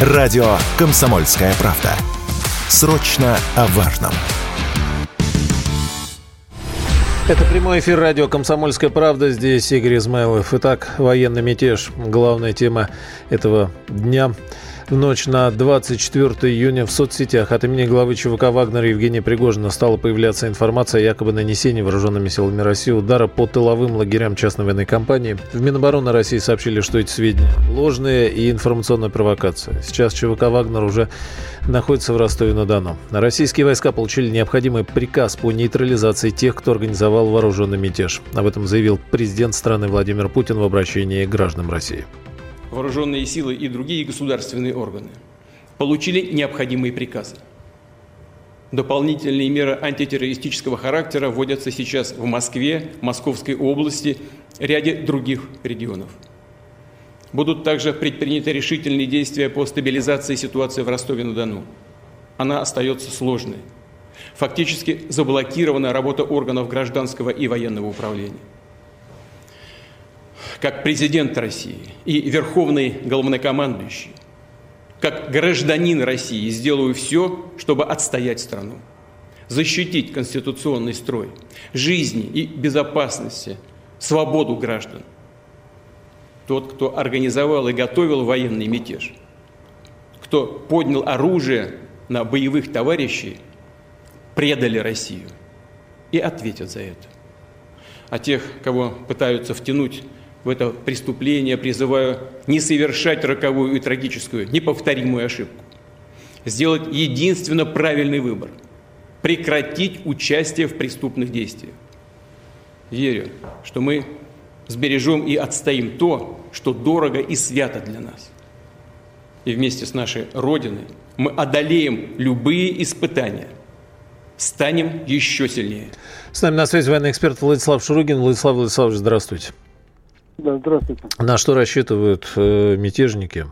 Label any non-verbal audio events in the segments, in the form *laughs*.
Радио «Комсомольская правда». Срочно о важном. Это прямой эфир радио «Комсомольская правда». Здесь Игорь Измайлов. Итак, военный мятеж. Главная тема этого дня – в ночь на 24 июня в соцсетях от имени главы ЧВК Вагнера Евгения Пригожина стала появляться информация о якобы нанесении вооруженными силами России удара по тыловым лагерям частной военной компании. В Минобороны России сообщили, что эти сведения ложные и информационная провокация. Сейчас ЧВК Вагнер уже находится в Ростове-на-Дону. Российские войска получили необходимый приказ по нейтрализации тех, кто организовал вооруженный мятеж. Об этом заявил президент страны Владимир Путин в обращении к гражданам России вооруженные силы и другие государственные органы получили необходимые приказы. Дополнительные меры антитеррористического характера вводятся сейчас в Москве, Московской области, ряде других регионов. Будут также предприняты решительные действия по стабилизации ситуации в Ростове-на-Дону. Она остается сложной. Фактически заблокирована работа органов гражданского и военного управления как президент России и верховный главнокомандующий, как гражданин России сделаю все, чтобы отстоять страну, защитить конституционный строй, жизни и безопасности, свободу граждан. Тот, кто организовал и готовил военный мятеж, кто поднял оружие на боевых товарищей, предали Россию и ответят за это. А тех, кого пытаются втянуть в это преступление, призываю не совершать роковую и трагическую, неповторимую ошибку. Сделать единственно правильный выбор – прекратить участие в преступных действиях. Верю, что мы сбережем и отстоим то, что дорого и свято для нас. И вместе с нашей Родиной мы одолеем любые испытания, станем еще сильнее. С нами на связи военный эксперт Владислав Шуругин. Владислав Владиславович, здравствуйте. Да, здравствуйте. На что рассчитывают э, мятежники?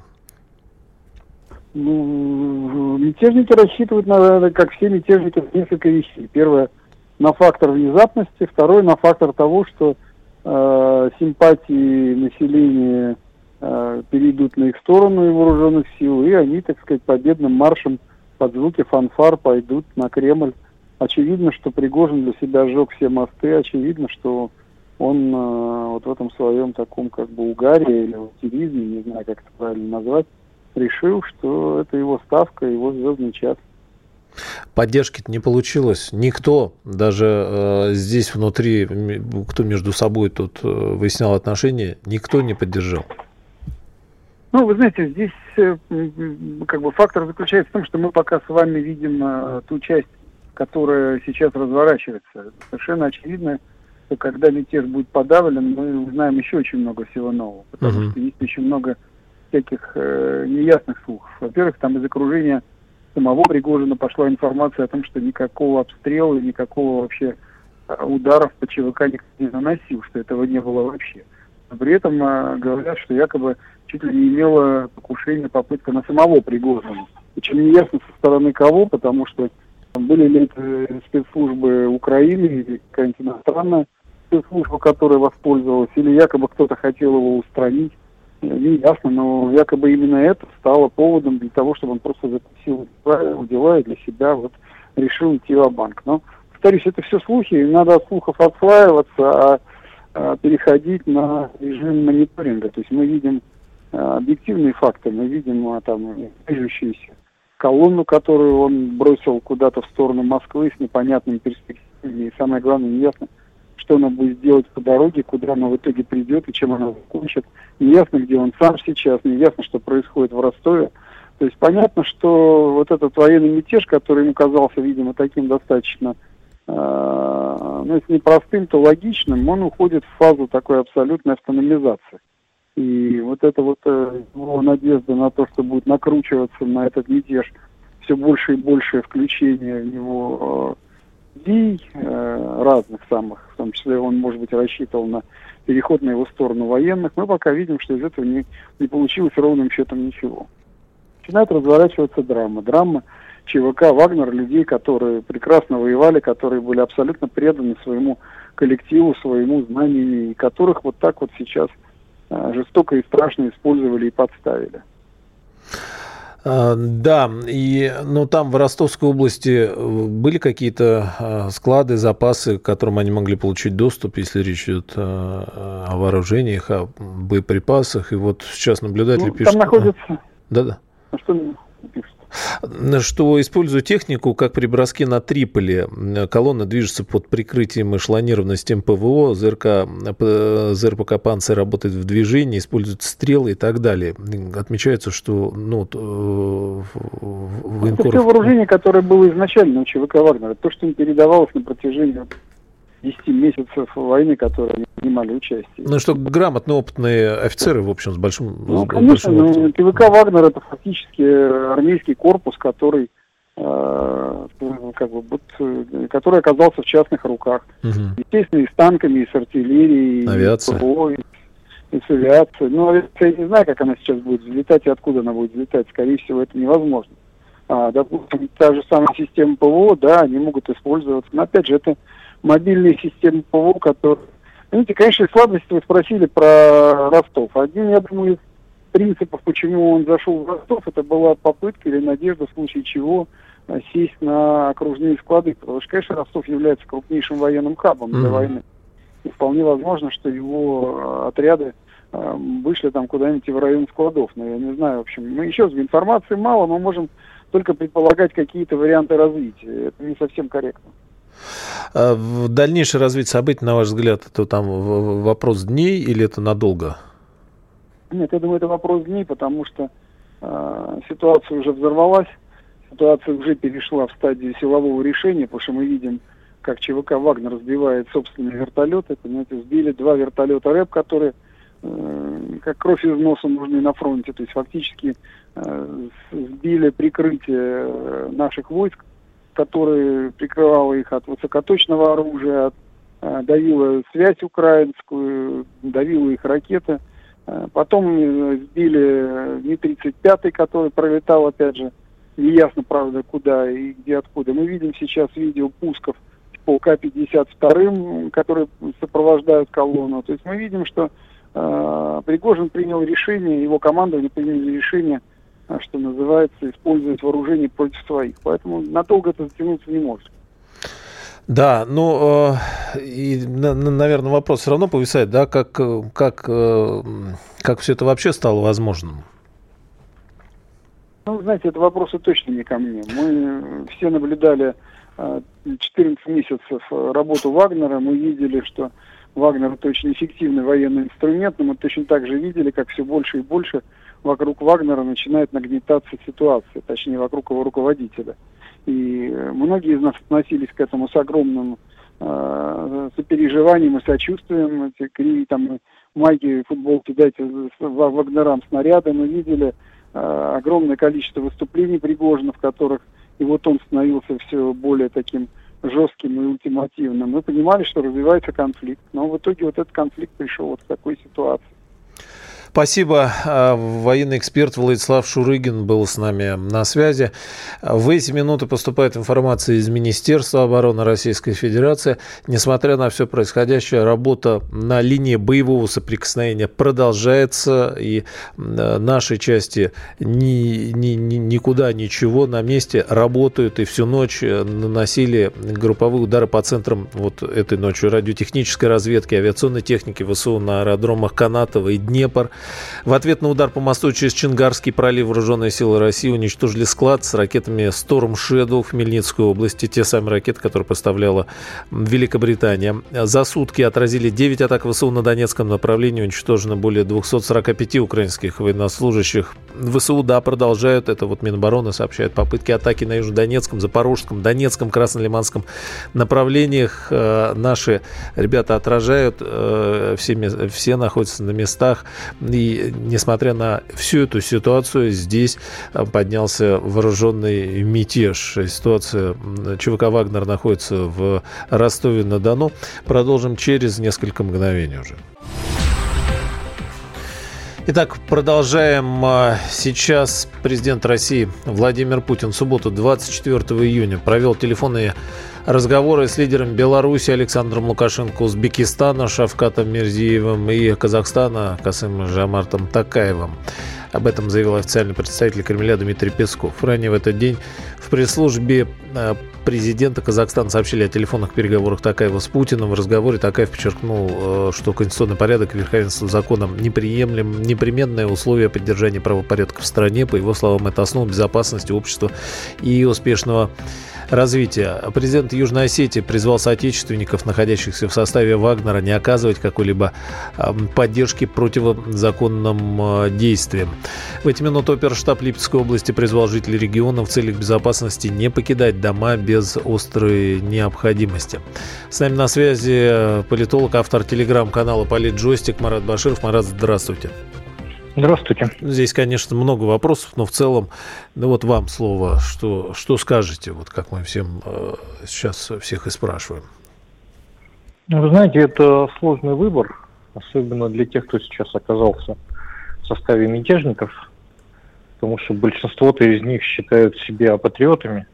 Ну, мятежники рассчитывают, на, как все мятежники, несколько вещей. Первое, на фактор внезапности. Второе, на фактор того, что э, симпатии населения э, перейдут на их сторону и вооруженных сил, и они, так сказать, победным маршем под звуки фанфар пойдут на Кремль. Очевидно, что Пригожин для себя сжег все мосты, очевидно, что он э, вот в этом своем таком как бы угаре или утилизме, не знаю, как это правильно назвать, решил, что это его ставка, его звездный час. поддержки не получилось. Никто, даже э, здесь внутри, кто между собой тут э, выяснял отношения, никто не поддержал. Ну, вы знаете, здесь э, как бы фактор заключается в том, что мы пока с вами видим э, ту часть, которая сейчас разворачивается. Совершенно очевидно, что когда мятеж будет подавлен, мы узнаем еще очень много всего нового, потому uh-huh. что есть очень много всяких э, неясных слухов. Во-первых, там из окружения самого Пригожина пошла информация о том, что никакого обстрела, никакого вообще э, ударов по ЧВК никто не наносил, что этого не было вообще. Но при этом э, говорят, что якобы чуть ли не имело покушение, попытка на самого Пригожина. Причем не ясно со стороны кого, потому что были ли это спецслужбы Украины или какая-нибудь иностранная спецслужба, которая воспользовалась, или якобы кто-то хотел его устранить. Не ясно, но якобы именно это стало поводом для того, чтобы он просто запустил дела и для себя вот решил идти в банк. Но, повторюсь, это все слухи, и надо от слухов отслаиваться, а, а переходить на режим мониторинга. То есть мы видим а, объективные факты, мы видим а, там движущуюся колонну, которую он бросил куда-то в сторону Москвы с непонятными перспективами, и самое главное, неясно, что она будет делать по дороге, куда она в итоге придет и чем она закончит. Не ясно, где он сам сейчас, не ясно, что происходит в Ростове. То есть понятно, что вот этот военный мятеж, который ему казался, видимо, таким достаточно, э, ну, если не простым, то логичным, он уходит в фазу такой абсолютной автономизации. И вот эта вот э, его надежда на то, что будет накручиваться на этот мятеж все больше и больше включение в него идей э, разных самых, в том числе он, может быть, рассчитывал на переход на его сторону военных, мы пока видим, что из этого не, не получилось ровным счетом ничего. Начинает разворачиваться драма. Драма ЧВК «Вагнер», людей, которые прекрасно воевали, которые были абсолютно преданы своему коллективу, своему знанию, и которых вот так вот сейчас э, жестоко и страшно использовали и подставили. А, да, и, ну, там в Ростовской области э, были какие-то а, склады, запасы, к которым они могли получить доступ, если речь идет о вооружениях, о боеприпасах. И вот сейчас наблюдатели ну, пишут... Там находится... Да-да. А что пишут? Что используя технику, как при броске на Триполи, колонна движется под прикрытием эшелонированной системы ПВО, ЗРК, ЗРПК «Панцирь» работает в движении, используют стрелы и так далее. Отмечается, что ну, военкоров... Это все вооружение, которое было изначально у ЧВК «Вагнера», то, что им передавалось на протяжении 10 месяцев войны, которые они принимали участие. Ну, что грамотные, опытные офицеры, в общем, с большим Ну, с конечно, большим ну, ТВК «Вагнер» — это фактически армейский корпус, который э, как бы, вот, который оказался в частных руках. Угу. Естественно, и с танками, и с артиллерией, Авиация. и с ПВО, и, и с авиацией. Ну, авиация, я не знаю, как она сейчас будет взлетать и откуда она будет взлетать. Скорее всего, это невозможно. А, допустим, та же самая система ПВО, да, они могут использоваться. Но, опять же, это мобильные системы ПВО, которые... Знаете, конечно, слабости вы спросили про Ростов. Один, я думаю, из принципов, почему он зашел в Ростов, это была попытка или надежда в случае чего а, сесть на окружные склады. Потому что, конечно, Ростов является крупнейшим военным хабом для mm-hmm. войны. И вполне возможно, что его а, отряды а, вышли там куда-нибудь в район складов. Но я не знаю, в общем, мы еще информации мало, мы можем только предполагать какие-то варианты развития. Это не совсем корректно. А в дальнейшее развитие событий, на ваш взгляд, это там вопрос дней или это надолго? Нет, я думаю, это вопрос дней, потому что э, ситуация уже взорвалась, ситуация уже перешла в стадию силового решения, потому что мы видим, как ЧВК «Вагнер» разбивает собственный вертолет. Это, знаете, сбили два вертолета РЭП, которые э, как кровь из носа нужны на фронте. То есть фактически э, сбили прикрытие э, наших войск который прикрывал их от высокоточного оружия, от, э, давила связь украинскую, давила их ракеты. Э, потом э, сбили Ми-35, который пролетал, опять же, неясно, правда, куда и где, откуда. Мы видим сейчас видео пусков по К-52, которые сопровождают колонну. То есть мы видим, что э, Пригожин принял решение, его командование приняли решение – что называется, использовать вооружение против своих. Поэтому надолго это затянуться не может. Да, ну, э, и, наверное, вопрос все равно повисает, да, как, как, э, как все это вообще стало возможным? Ну, знаете, это вопросы точно не ко мне. Мы все наблюдали 14 э, месяцев работу Вагнера, мы видели, что Вагнер это очень эффективный военный инструмент, но мы точно так же видели, как все больше и больше вокруг Вагнера начинает нагнетаться ситуация, точнее вокруг его руководителя. И э, многие из нас относились к этому с огромным э, сопереживанием и сочувствием. Эти кри, там, майки, футболки дайте Вагнерам снаряды. Мы видели э, огромное количество выступлений Пригожина, в которых и вот он становился все более таким жестким и ультимативным. Мы понимали, что развивается конфликт, но в итоге вот этот конфликт пришел вот к такой ситуации. Спасибо. А, военный эксперт Владислав Шурыгин был с нами на связи. В эти минуты поступает информация из Министерства обороны Российской Федерации. Несмотря на все происходящее, работа на линии боевого соприкосновения продолжается. И наши части ни, ни, ни, никуда ничего на месте работают. И всю ночь наносили групповые удары по центрам вот этой ночью радиотехнической разведки, авиационной техники ВСУ на аэродромах Канатово и Днепр. В ответ на удар по мосту через Чингарский пролив вооруженные силы России уничтожили склад с ракетами Storm Shadow в Хмельницкой области. Те самые ракеты, которые поставляла Великобритания. За сутки отразили 9 атак ВСУ на Донецком направлении. Уничтожено более 245 украинских военнослужащих. ВСУ, да, продолжают. Это вот Минобороны сообщает попытки атаки на Южнодонецком, Запорожском, Донецком, Краснолиманском направлениях. Э, наши ребята отражают. Э, все, все находятся на местах. И несмотря на всю эту ситуацию, здесь э, поднялся вооруженный мятеж. Ситуация ЧВК «Вагнер» находится в Ростове-на-Дону. Продолжим через несколько мгновений уже. Итак, продолжаем. Э, сейчас президент России Владимир Путин в субботу 24 июня провел телефонные разговоры с лидером Беларуси Александром Лукашенко, Узбекистана Шавкатом Мирзиевым и Казахстана Касым Жамартом Такаевым. Об этом заявил официальный представитель Кремля Дмитрий Песков. Ранее в этот день в пресс-службе э, президента Казахстана сообщили о телефонных переговорах Такаева с Путиным. В разговоре Такаев подчеркнул, э, что конституционный порядок и верховенство закона неприемлем, непременное условие поддержания правопорядка в стране. По его словам, это основа безопасности общества и успешного развития. Президент Южной Осетии призвал соотечественников, находящихся в составе Вагнера, не оказывать какой-либо поддержки противозаконным а, действиям. В эти минуты оперштаб Липецкой области призвал жителей региона в целях безопасности не покидать дома без острой необходимости. С нами на связи политолог, автор телеграм-канала «Политджойстик» Марат Баширов. Марат, здравствуйте. Здравствуйте. Здесь, конечно, много вопросов, но в целом, ну вот вам слово, что, что скажете, вот как мы всем э, сейчас всех и спрашиваем. Ну, вы знаете, это сложный выбор, особенно для тех, кто сейчас оказался в составе мятежников, потому что большинство-то из них считают себя патриотами,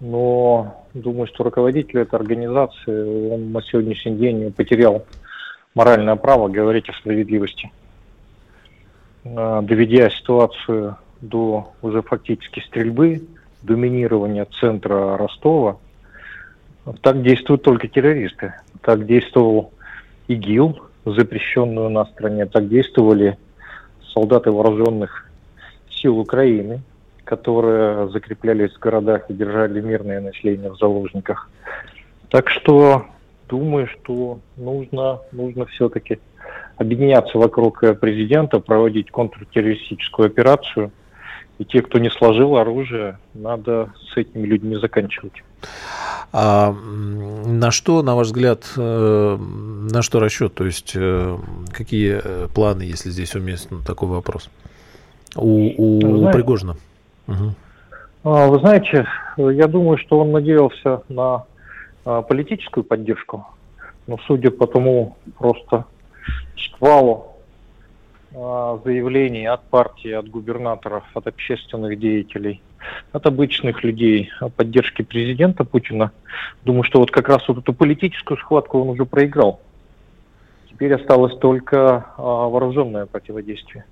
но думаю, что руководитель этой организации, он на сегодняшний день потерял моральное право говорить о справедливости. А, доведя ситуацию до уже фактически стрельбы, доминирования центра Ростова, так действуют только террористы. Так действовал ИГИЛ, запрещенную у нас стране, так действовали солдаты вооруженных сил Украины, которые закреплялись в городах и держали мирное население в заложниках. Так что думаю, что нужно, нужно все-таки объединяться вокруг э, президента, проводить контртеррористическую операцию. И те, кто не сложил оружие, надо с этими людьми заканчивать. А на что, на ваш взгляд, э, на что расчет? То есть э, какие планы, если здесь уместен такой вопрос? У, у знаете, Пригожина. Угу. Вы знаете, я думаю, что он надеялся на а, политическую поддержку, но судя по тому просто шквалу а, заявлений от партии, от губернаторов, от общественных деятелей, от обычных людей о поддержке президента Путина. Думаю, что вот как раз вот эту политическую схватку он уже проиграл. Теперь осталось только а, вооруженное противодействие.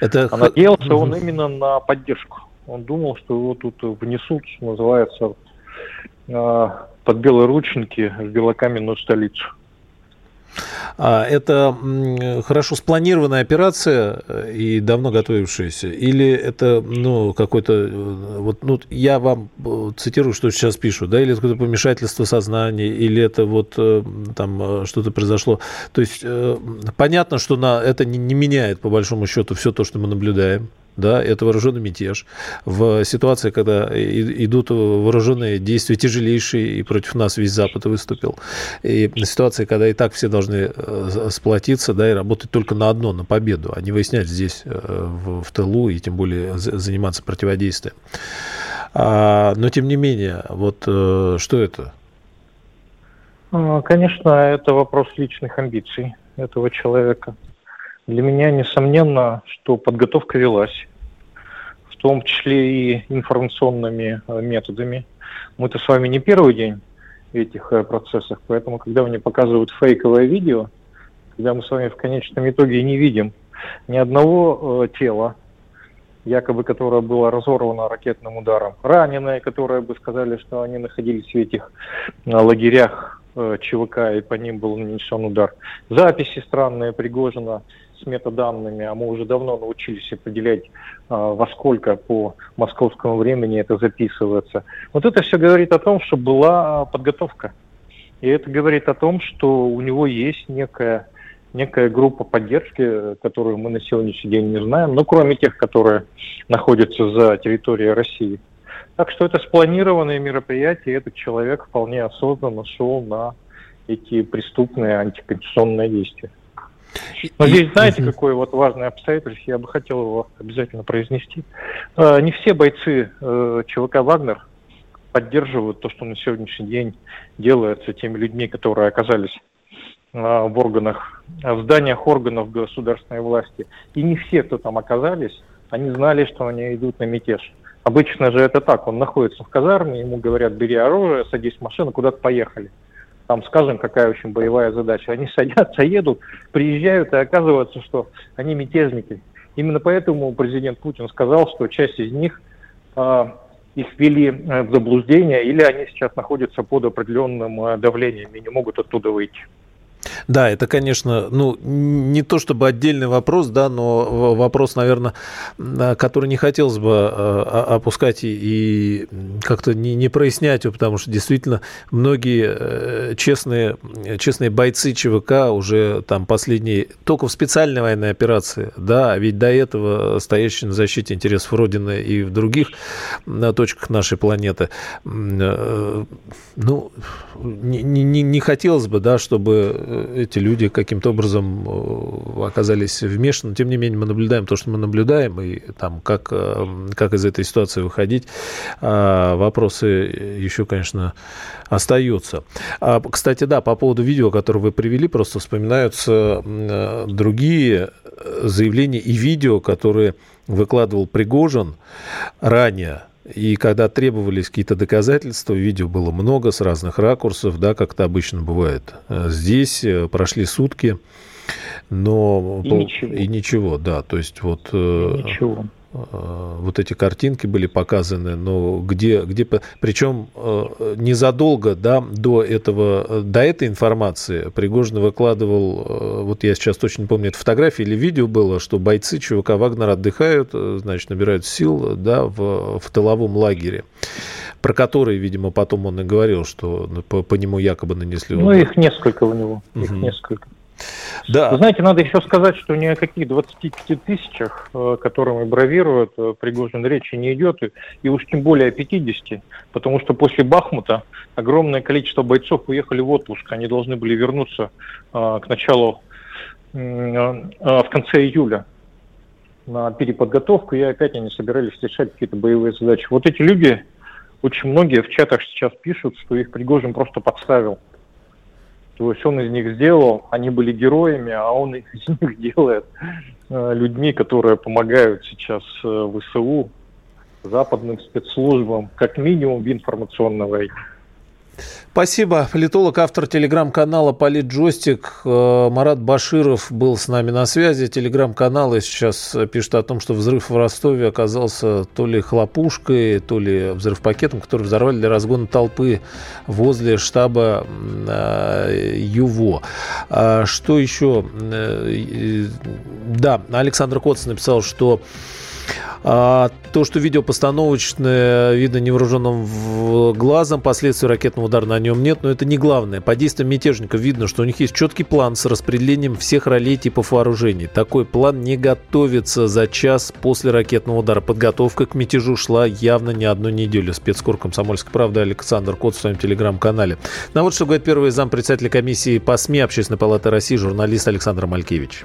Это... А надеялся он именно на поддержку. Он думал, что его тут внесут, что называется, а, под белые рученьки в белокаменную столицу. А это хорошо спланированная операция э, и давно готовившаяся? Или это, ну, какой-то, э, вот, ну, я вам э, цитирую, что сейчас пишу, да, или это какое-то помешательство сознания, или это вот там что-то произошло. То есть понятно, что на, это не, не меняет, по большому счету, все то, что мы наблюдаем да, это вооруженный мятеж. В ситуации, когда идут вооруженные действия тяжелейшие, и против нас весь Запад выступил, и на ситуации, когда и так все должны э, сплотиться, да, и работать только на одно, на победу, а не выяснять здесь э, в, в тылу и тем более заниматься противодействием. А, но тем не менее, вот э, что это? А, конечно, это вопрос личных амбиций этого человека. Для меня несомненно, что подготовка велась, в том числе и информационными э, методами. Мы-то с вами не первый день в этих э, процессах, поэтому, когда мне показывают фейковое видео, когда мы с вами в конечном итоге не видим ни одного э, тела, якобы которое было разорвано ракетным ударом, раненые, которые бы сказали, что они находились в этих э, лагерях э, ЧВК, и по ним был нанесен удар. Записи странные Пригожина с метаданными, а мы уже давно научились определять, а, во сколько по московскому времени это записывается. Вот это все говорит о том, что была подготовка. И это говорит о том, что у него есть некая, некая группа поддержки, которую мы на сегодняшний день не знаем, но кроме тех, которые находятся за территорией России. Так что это спланированное мероприятие, этот человек вполне осознанно шел на эти преступные антиконституционные действия. Но здесь знаете, какое вот важное обстоятельство, я бы хотел его обязательно произнести. А, не все бойцы э, ЧВК «Вагнер» поддерживают то, что на сегодняшний день делается теми людьми, которые оказались а, в органах, в зданиях органов государственной власти. И не все, кто там оказались, они знали, что они идут на мятеж. Обычно же это так, он находится в казарме, ему говорят, бери оружие, садись в машину, куда-то поехали. Там, скажем, какая очень боевая задача. Они садятся, едут, приезжают, и оказывается, что они мятежники. Именно поэтому президент Путин сказал, что часть из них а, их ввели э, в заблуждение, или они сейчас находятся под определенным э, давлением и не могут оттуда выйти. Да, это, конечно, ну, не то чтобы отдельный вопрос, да, но вопрос, наверное, который не хотелось бы э, опускать и, и как-то не, не прояснять потому что действительно многие э, честные, честные бойцы ЧВК уже там последние, только в специальной военной операции, да, а ведь до этого стоящие на защите интересов Родины и в других точках нашей планеты, э, ну, не, не, не хотелось бы, да, чтобы эти люди каким-то образом э, оказались вмешаны. Тем не менее, мы наблюдаем то, что мы наблюдаем, и там, как, э, как из этой ситуации выходить, а, вопросы еще, конечно, остаются. А, кстати, да, по поводу видео, которое вы привели, просто вспоминаются другие заявления и видео, которые выкладывал Пригожин ранее и когда требовались какие-то доказательства, видео было много с разных ракурсов, да, как это обычно бывает. Э, здесь э, прошли сутки, но и ничего, и ничего да, то есть вот. Э, и ничего. Э, вот эти картинки были показаны, но где, где причем э, незадолго да, до этого, до этой информации Пригожин выкладывал, э, вот я сейчас точно не помню, это фотография или видео было, что бойцы ЧВК Вагнера отдыхают, значит, набирают сил да, в, в тыловом лагере про который, видимо, потом он и говорил, что по, по нему якобы нанесли удар. Ну, их несколько у него, их угу. несколько. Да. Знаете, надо еще сказать, что ни о каких 25 тысячах, э, которыми бравируют, э, Пригожин речи не идет, и уж тем более о 50, потому что после Бахмута огромное количество бойцов уехали в отпуск, они должны были вернуться э, к началу, в конце июля на переподготовку, и опять они собирались решать какие-то боевые задачи. Вот эти люди, очень многие в чатах сейчас пишут, что их Пригожин просто подставил. То есть он из них сделал, они были героями, а он из них *laughs* делает э, людьми, которые помогают сейчас э, ВСУ, западным спецслужбам, как минимум в информационной войне. Спасибо. Политолог, автор телеграм-канала «Политджойстик» э, Марат Баширов был с нами на связи. Телеграм-канал сейчас пишет о том, что взрыв в Ростове оказался то ли хлопушкой, то ли взрыв-пакетом, который взорвали для разгона толпы возле штаба э, ЮВО. А что еще? Э, да, Александр Коц написал, что а, то, что видео постановочное, видно невооруженным глазом, последствий ракетного удара на нем нет, но это не главное. По действиям мятежников видно, что у них есть четкий план с распределением всех ролей типов вооружений. Такой план не готовится за час после ракетного удара. Подготовка к мятежу шла явно не одну неделю. Спецкор «Комсомольской правды» Александр Кот в своем телеграм-канале. Ну вот что говорит первый зам председателя комиссии по СМИ Общественной палаты России, журналист Александр Малькевич.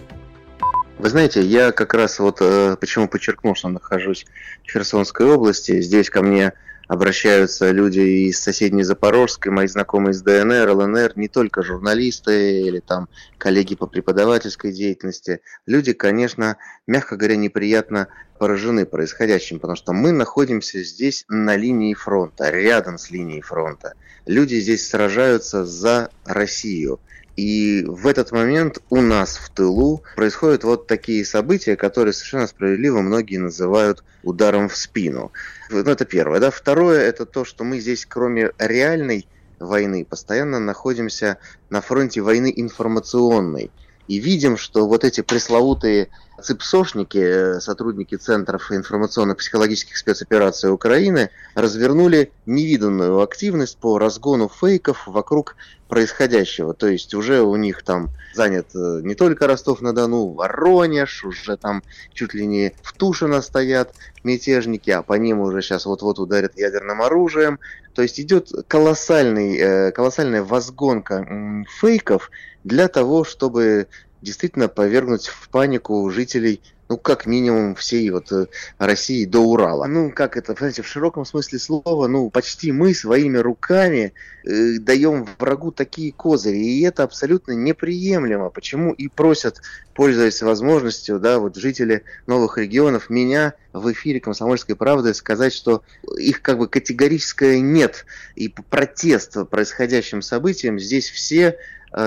Вы знаете, я как раз вот э, почему подчеркнул, что нахожусь в Херсонской области. Здесь ко мне обращаются люди из соседней Запорожской, мои знакомые из ДНР, ЛНР, не только журналисты или там коллеги по преподавательской деятельности. Люди, конечно, мягко говоря, неприятно поражены происходящим, потому что мы находимся здесь на линии фронта, рядом с линией фронта. Люди здесь сражаются за Россию. И в этот момент у нас в тылу происходят вот такие события, которые совершенно справедливо многие называют ударом в спину. Ну, это первое. Да? Второе, это то, что мы здесь, кроме реальной войны, постоянно находимся на фронте войны информационной. И видим, что вот эти пресловутые ЦИПСОшники, э, сотрудники Центров информационно-психологических спецопераций Украины, развернули невиданную активность по разгону фейков вокруг происходящего. То есть уже у них там занят э, не только Ростов-на-Дону, Воронеж, уже там чуть ли не в Тушино стоят мятежники, а по ним уже сейчас вот-вот ударят ядерным оружием. То есть идет колоссальный, э, колоссальная возгонка фейков для того, чтобы действительно повергнуть в панику жителей, ну, как минимум, всей вот э, России до Урала. Ну, как это, знаете, в широком смысле слова, ну, почти мы своими руками э, даем врагу такие козыри, и это абсолютно неприемлемо. Почему и просят, пользуясь возможностью, да, вот жители новых регионов, меня в эфире «Комсомольской правды» сказать, что их как бы категорическое «нет» и протест происходящим событиям здесь все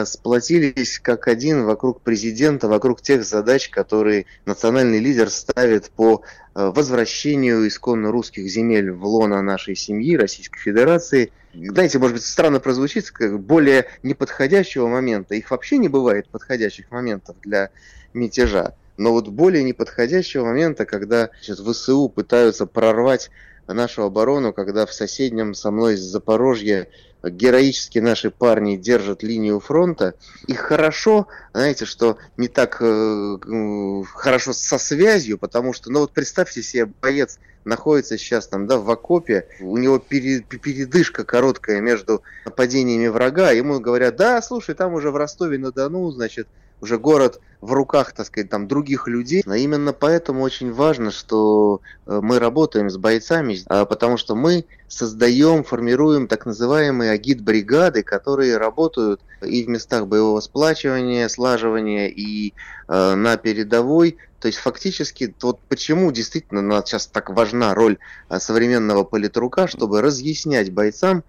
сплотились как один вокруг президента, вокруг тех задач, которые национальный лидер ставит по э, возвращению исконно русских земель в лоно нашей семьи, Российской Федерации. Знаете, может быть, странно прозвучит, как более неподходящего момента, их вообще не бывает подходящих моментов для мятежа, но вот более неподходящего момента, когда сейчас ВСУ пытаются прорвать нашу оборону, когда в соседнем со мной из Запорожья героически наши парни держат линию фронта. И хорошо, знаете, что не так э, хорошо со связью, потому что, ну вот представьте себе, боец находится сейчас там, да, в окопе, у него передышка короткая между нападениями врага, ему говорят, да, слушай, там уже в Ростове-на-Дону, значит, уже город в руках, так сказать, там других людей. Но именно поэтому очень важно, что э, мы работаем с бойцами, а, потому что мы создаем, формируем так называемые агит-бригады, которые работают и в местах боевого сплачивания, слаживания, и э, на передовой. То есть фактически, вот почему действительно сейчас так важна роль э, современного политрука, чтобы разъяснять бойцам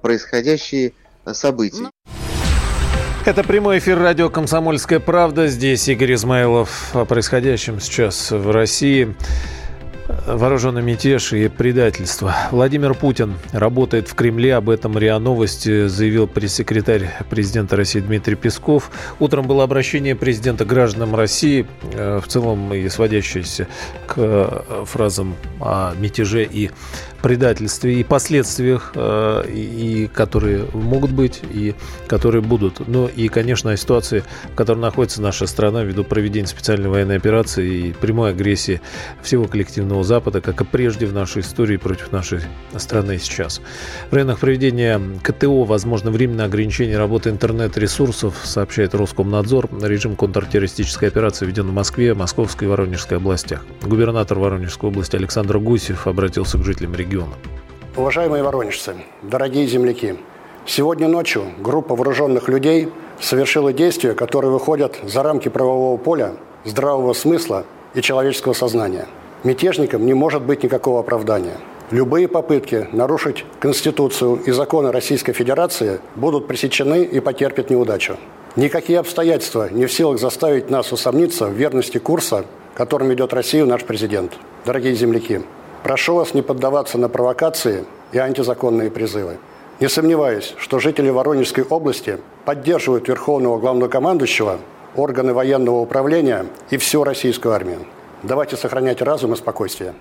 происходящие события. Это прямой эфир радио «Комсомольская правда». Здесь Игорь Измайлов о происходящем сейчас в России. Вооруженный мятеж и предательство. Владимир Путин работает в Кремле. Об этом РИА Новости заявил пресс-секретарь президента России Дмитрий Песков. Утром было обращение президента гражданам России, э, в целом и сводящееся к э, фразам о мятеже и предательстве и последствиях, э, и, которые могут быть, и которые будут. Ну и, конечно, о ситуации, в которой находится наша страна ввиду проведения специальной военной операции и прямой агрессии всего коллективного Запада, как и прежде в нашей истории против нашей страны сейчас. В районах проведения КТО возможно временное ограничение работы интернет-ресурсов, сообщает Роскомнадзор. Режим контртеррористической операции введен в Москве, Московской и Воронежской областях. Губернатор Воронежской области Александр Гусев обратился к жителям региона. Уважаемые воронежцы, дорогие земляки, сегодня ночью группа вооруженных людей совершила действия, которые выходят за рамки правового поля, здравого смысла и человеческого сознания. Мятежникам не может быть никакого оправдания. Любые попытки нарушить Конституцию и законы Российской Федерации будут пресечены и потерпят неудачу. Никакие обстоятельства не в силах заставить нас усомниться в верности курса, которым ведет Россию наш президент. Дорогие земляки, Прошу вас не поддаваться на провокации и антизаконные призывы. Не сомневаюсь, что жители Воронежской области поддерживают Верховного Главнокомандующего, органы военного управления и всю российскую армию. Давайте сохранять разум и спокойствие.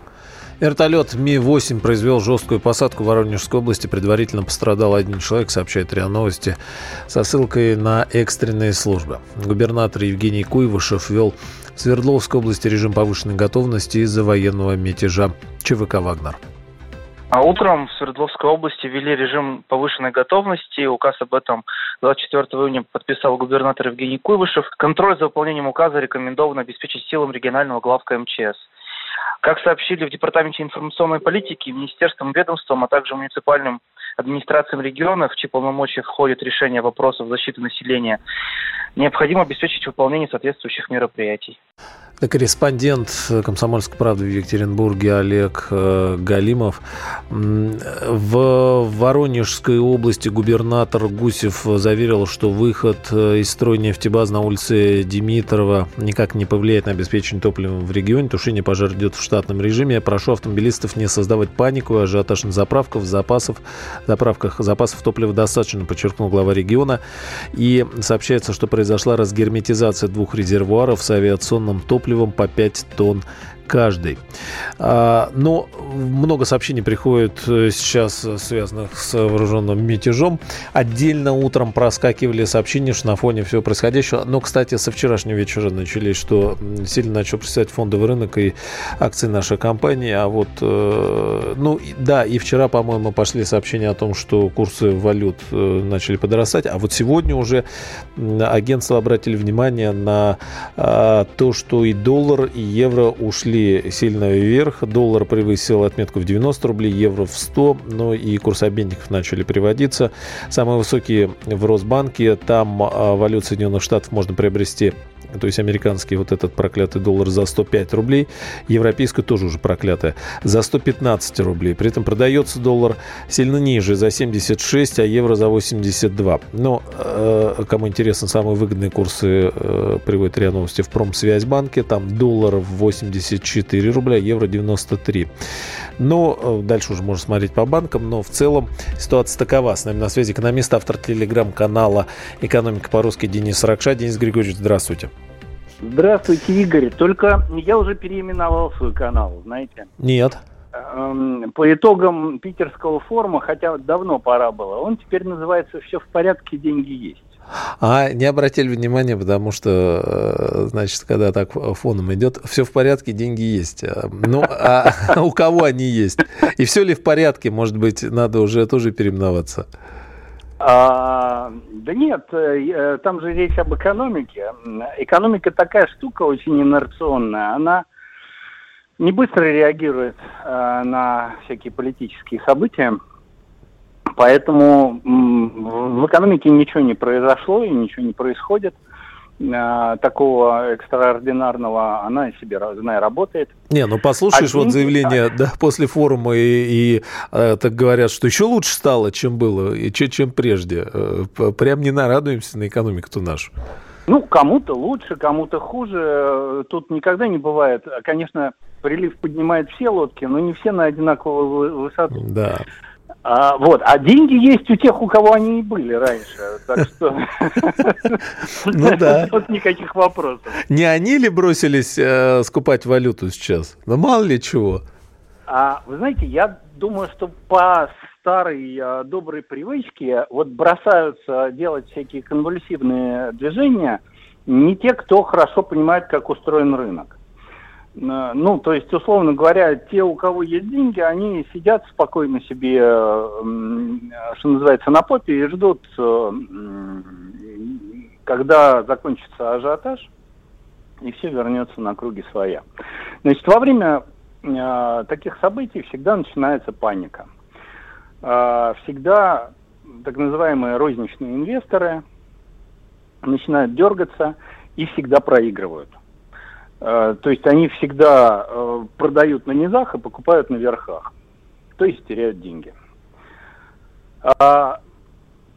Вертолет Ми-8 произвел жесткую посадку в Воронежской области. Предварительно пострадал один человек, сообщает РИА Новости, со ссылкой на экстренные службы. Губернатор Евгений Куйвышев вел в Свердловской области режим повышенной готовности из-за военного мятежа ЧВК «Вагнер». А утром в Свердловской области ввели режим повышенной готовности. Указ об этом 24 июня подписал губернатор Евгений Куйвышев. Контроль за выполнением указа рекомендовано обеспечить силам регионального главка МЧС. Как сообщили в Департаменте информационной политики, Министерством ведомством, а также муниципальным администрациям регионов, в чьи полномочия входит решение вопросов защиты населения, необходимо обеспечить выполнение соответствующих мероприятий. Корреспондент «Комсомольской правды» в Екатеринбурге Олег э, Галимов. В Воронежской области губернатор Гусев заверил, что выход э, из стройнефтебаз на улице Димитрова никак не повлияет на обеспечение топливом в регионе. Тушение пожара идет в штатном режиме. Я прошу автомобилистов не создавать панику и ажиотаж на заправках, запасов, заправках запасов топлива достаточно, подчеркнул глава региона. И сообщается, что произошла разгерметизация двух резервуаров с авиационным топливом по 5 тонн каждый. А, но много сообщений приходит э, сейчас, связанных с вооруженным мятежом. Отдельно утром проскакивали сообщения, что на фоне всего происходящего. Но, кстати, со вчерашнего вечера начались, что сильно начал представить фондовый рынок и акции нашей компании. А вот, э, ну, да, и вчера, по-моему, пошли сообщения о том, что курсы валют э, начали подрастать. А вот сегодня уже агентства обратили внимание на а, то, что и доллар, и евро ушли сильно вверх. Доллар превысил отметку в 90 рублей, евро в 100, но и курсы обменников начали приводиться. Самые высокие в Росбанке, там а, валют Соединенных Штатов можно приобрести то есть американский вот этот проклятый доллар за 105 рублей, европейскую тоже уже проклятая, за 115 рублей. При этом продается доллар сильно ниже, за 76, а евро за 82. Но э, кому интересно, самые выгодные курсы э, приводят РИА Новости в Промсвязьбанке. Там доллар 84 рубля, евро 93. Но э, дальше уже можно смотреть по банкам, но в целом ситуация такова. С нами на связи экономист, автор телеграм-канала «Экономика по-русски» Денис Ракша. Денис Григорьевич, здравствуйте. Здравствуйте, Игорь. Только я уже переименовал свой канал, знаете? Нет. Эм, по итогам питерского форума, хотя давно пора было, он теперь называется «Все в порядке, деньги есть». А не обратили внимания, потому что, э, значит, когда так фоном идет, все в порядке, деньги есть. Э, ну, а *laughs* у кого они есть? И все ли в порядке? Может быть, надо уже тоже переименоваться? А, да нет, э, там же речь об экономике. Экономика такая штука очень инерционная. Она не быстро реагирует э, на всякие политические события. Поэтому в экономике ничего не произошло и ничего не происходит э, такого экстраординарного, она себе, знаю, работает. Не, ну послушаешь а вот заявление да, после форума и, и э, так говорят, что еще лучше стало, чем было, и чем, чем прежде. Э, прям не нарадуемся на экономику-то нашу. Ну, кому-то лучше, кому-то хуже. Тут никогда не бывает. Конечно, прилив поднимает все лодки, но не все на одинаковую высоту. Да. А, вот, а деньги есть у тех, у кого они и были раньше, так *laughs* что ну да, *laughs* тут никаких вопросов. Не они ли бросились э, скупать валюту сейчас? Ну мало ли чего. А вы знаете, я думаю, что по старой э, доброй привычке вот бросаются делать всякие конвульсивные движения не те, кто хорошо понимает, как устроен рынок. Э, ну, то есть, условно говоря, те, у кого есть деньги, они сидят спокойно себе, что называется, на попе и ждут, э, когда закончится ажиотаж, и все вернется на круги своя. Значит, во время э, таких событий всегда начинается паника. Всегда так называемые розничные инвесторы начинают дергаться и всегда проигрывают. Э, то есть они всегда э, продают на низах и покупают на верхах. То есть теряют деньги. А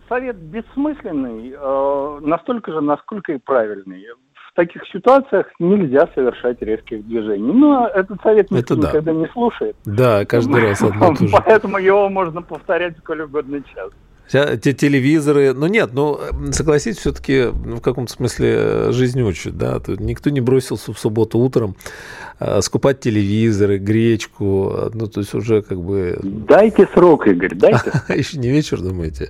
совет бессмысленный э, настолько же, насколько и правильный. В таких ситуациях нельзя совершать резких движений. Но этот совет никто да. никогда не слушает. Да, каждый раз одно то же. Поэтому его можно повторять сколь угодно час. Те телевизоры, ну нет, ну согласитесь, все-таки ну, в каком-то смысле э, жизнь учит, да, Тут никто не бросился в субботу утром э, скупать телевизоры, гречку, ну то есть уже как бы... Дайте срок, Игорь, дайте. *laughs* Еще не вечер, думаете?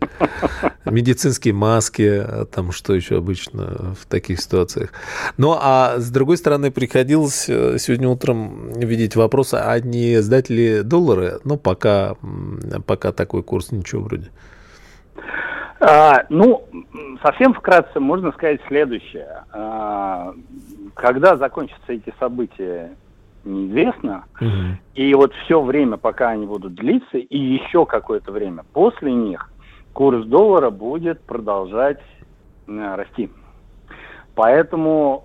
Медицинские маски, там что еще обычно в таких ситуациях. Ну а с другой стороны, приходилось э, сегодня утром видеть вопрос, а не сдать ли доллары? Ну пока, пока такой курс ничего вроде. А, ну, совсем вкратце можно сказать следующее. А, когда закончатся эти события, неизвестно. Угу. И вот все время, пока они будут длиться, и еще какое-то время после них, курс доллара будет продолжать э, расти. Поэтому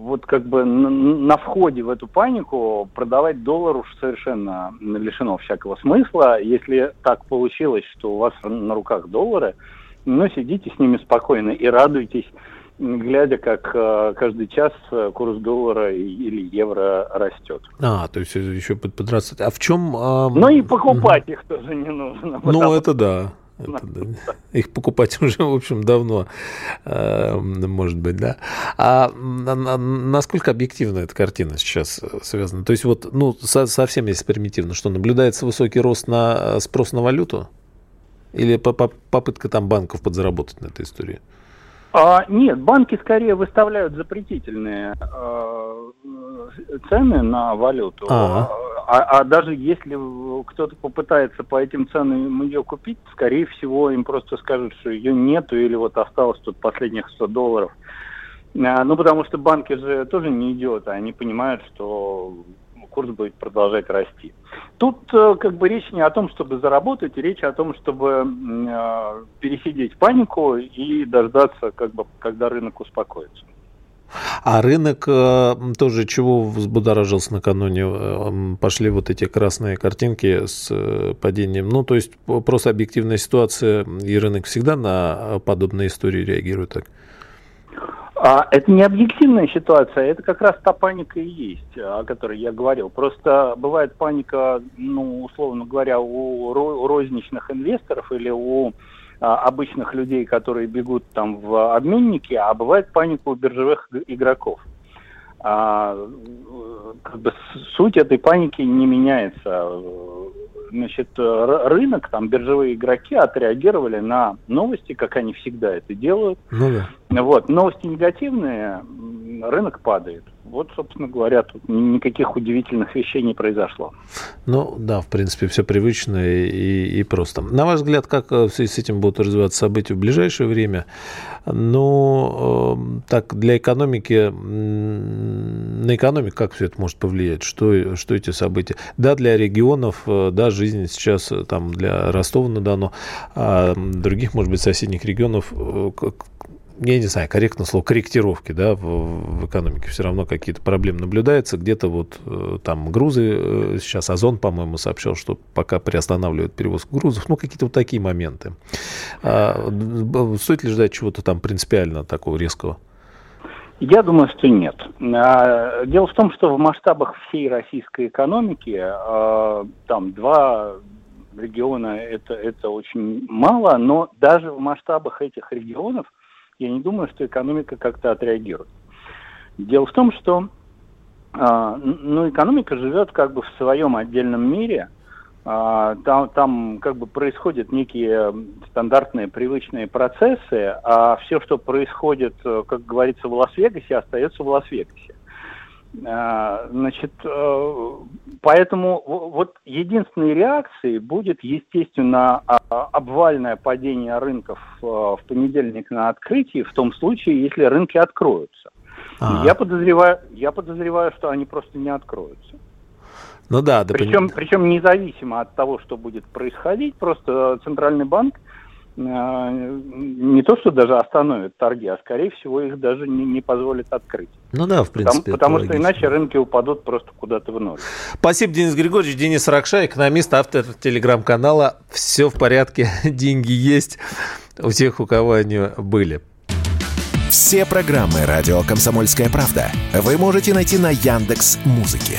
вот как бы на входе в эту панику продавать доллар уж совершенно лишено всякого смысла. Если так получилось, что у вас на руках доллары, ну, сидите с ними спокойно и радуйтесь, глядя, как э, каждый час э, курс доллара или евро растет. А, то есть еще под, подрастет. А в чем... А... Ну и покупать их тоже не нужно. Ну, это да. Это, да. Их покупать *laughs* уже, в общем, давно, э, может быть, да. А насколько объективна эта картина сейчас связана? То есть вот, ну, совсем если примитивно, что наблюдается высокий рост на спрос на валюту? Или попытка там банков подзаработать на этой истории? А, нет, банки скорее выставляют запретительные э, цены на валюту. А, а, даже если кто-то попытается по этим ценам ее купить, скорее всего, им просто скажут, что ее нету или вот осталось тут последних 100 долларов. А, ну, потому что банки же тоже не идиоты, они понимают, что курс будет продолжать расти. Тут э, как бы речь не о том, чтобы заработать, речь о том, чтобы э, пересидеть панику и дождаться, как бы, когда рынок успокоится. А рынок э, тоже чего взбудоражился накануне? Э, пошли вот эти красные картинки с падением. Ну, то есть просто объективная ситуация, и рынок всегда на подобные истории реагирует так? А, это не объективная ситуация, это как раз та паника и есть, о которой я говорил. Просто бывает паника, ну, условно говоря, у розничных инвесторов или у а, обычных людей, которые бегут там в обменники, а бывает паника у биржевых игроков. А, как бы суть этой паники не меняется значит, э, рынок, там биржевые игроки отреагировали на новости, как они всегда это делают. Ну да. Вот, новости негативные, рынок падает. Вот, собственно говоря, тут никаких удивительных вещей не произошло. Ну, да, в принципе, все привычно и, и просто. На ваш взгляд, как э, в связи с этим будут развиваться события в ближайшее время? Ну, так, для экономики, на экономику как все это может повлиять? Что, что эти события? Да, для регионов, э, да, жизнь сейчас там для Ростова-на-Дону, а других, может быть, соседних регионов я не знаю, корректно слово, корректировки, да, в, в экономике все равно какие-то проблемы наблюдаются. Где-то вот э, там грузы, э, сейчас Озон, по-моему, сообщал, что пока приостанавливают перевозку грузов, ну, какие-то вот такие моменты. А, стоит ли ждать чего-то там принципиально такого резкого? Я думаю, что нет. А, дело в том, что в масштабах всей российской экономики а, там два региона это, это очень мало, но даже в масштабах этих регионов – я не думаю, что экономика как-то отреагирует. Дело в том, что э, ну, экономика живет как бы в своем отдельном мире. Э, там, там как бы происходят некие стандартные привычные процессы, а все, что происходит, э, как говорится, в Лас-Вегасе, остается в Лас-Вегасе. А, значит, э, поэтому вот единственной реакцией будет, естественно, а, обвальное падение рынков э, в понедельник на открытии, в том случае, если рынки откроются. А-а-а. Я подозреваю, я подозреваю, что они просто не откроются. Ну да, да причем, понятно. причем независимо от того, что будет происходить, просто центральный банк Э, не то, что даже остановят торги, а скорее всего их даже не, не позволят открыть. Ну да, в принципе. Потому, потому что иначе рынки упадут просто куда-то в ноль. Спасибо, Денис Григорьевич. Денис Ракша, экономист, автор телеграм-канала «Все в порядке, *laughs* деньги есть» у всех, у кого они были. Все программы «Радио Комсомольская правда» вы можете найти на Яндекс Музыке.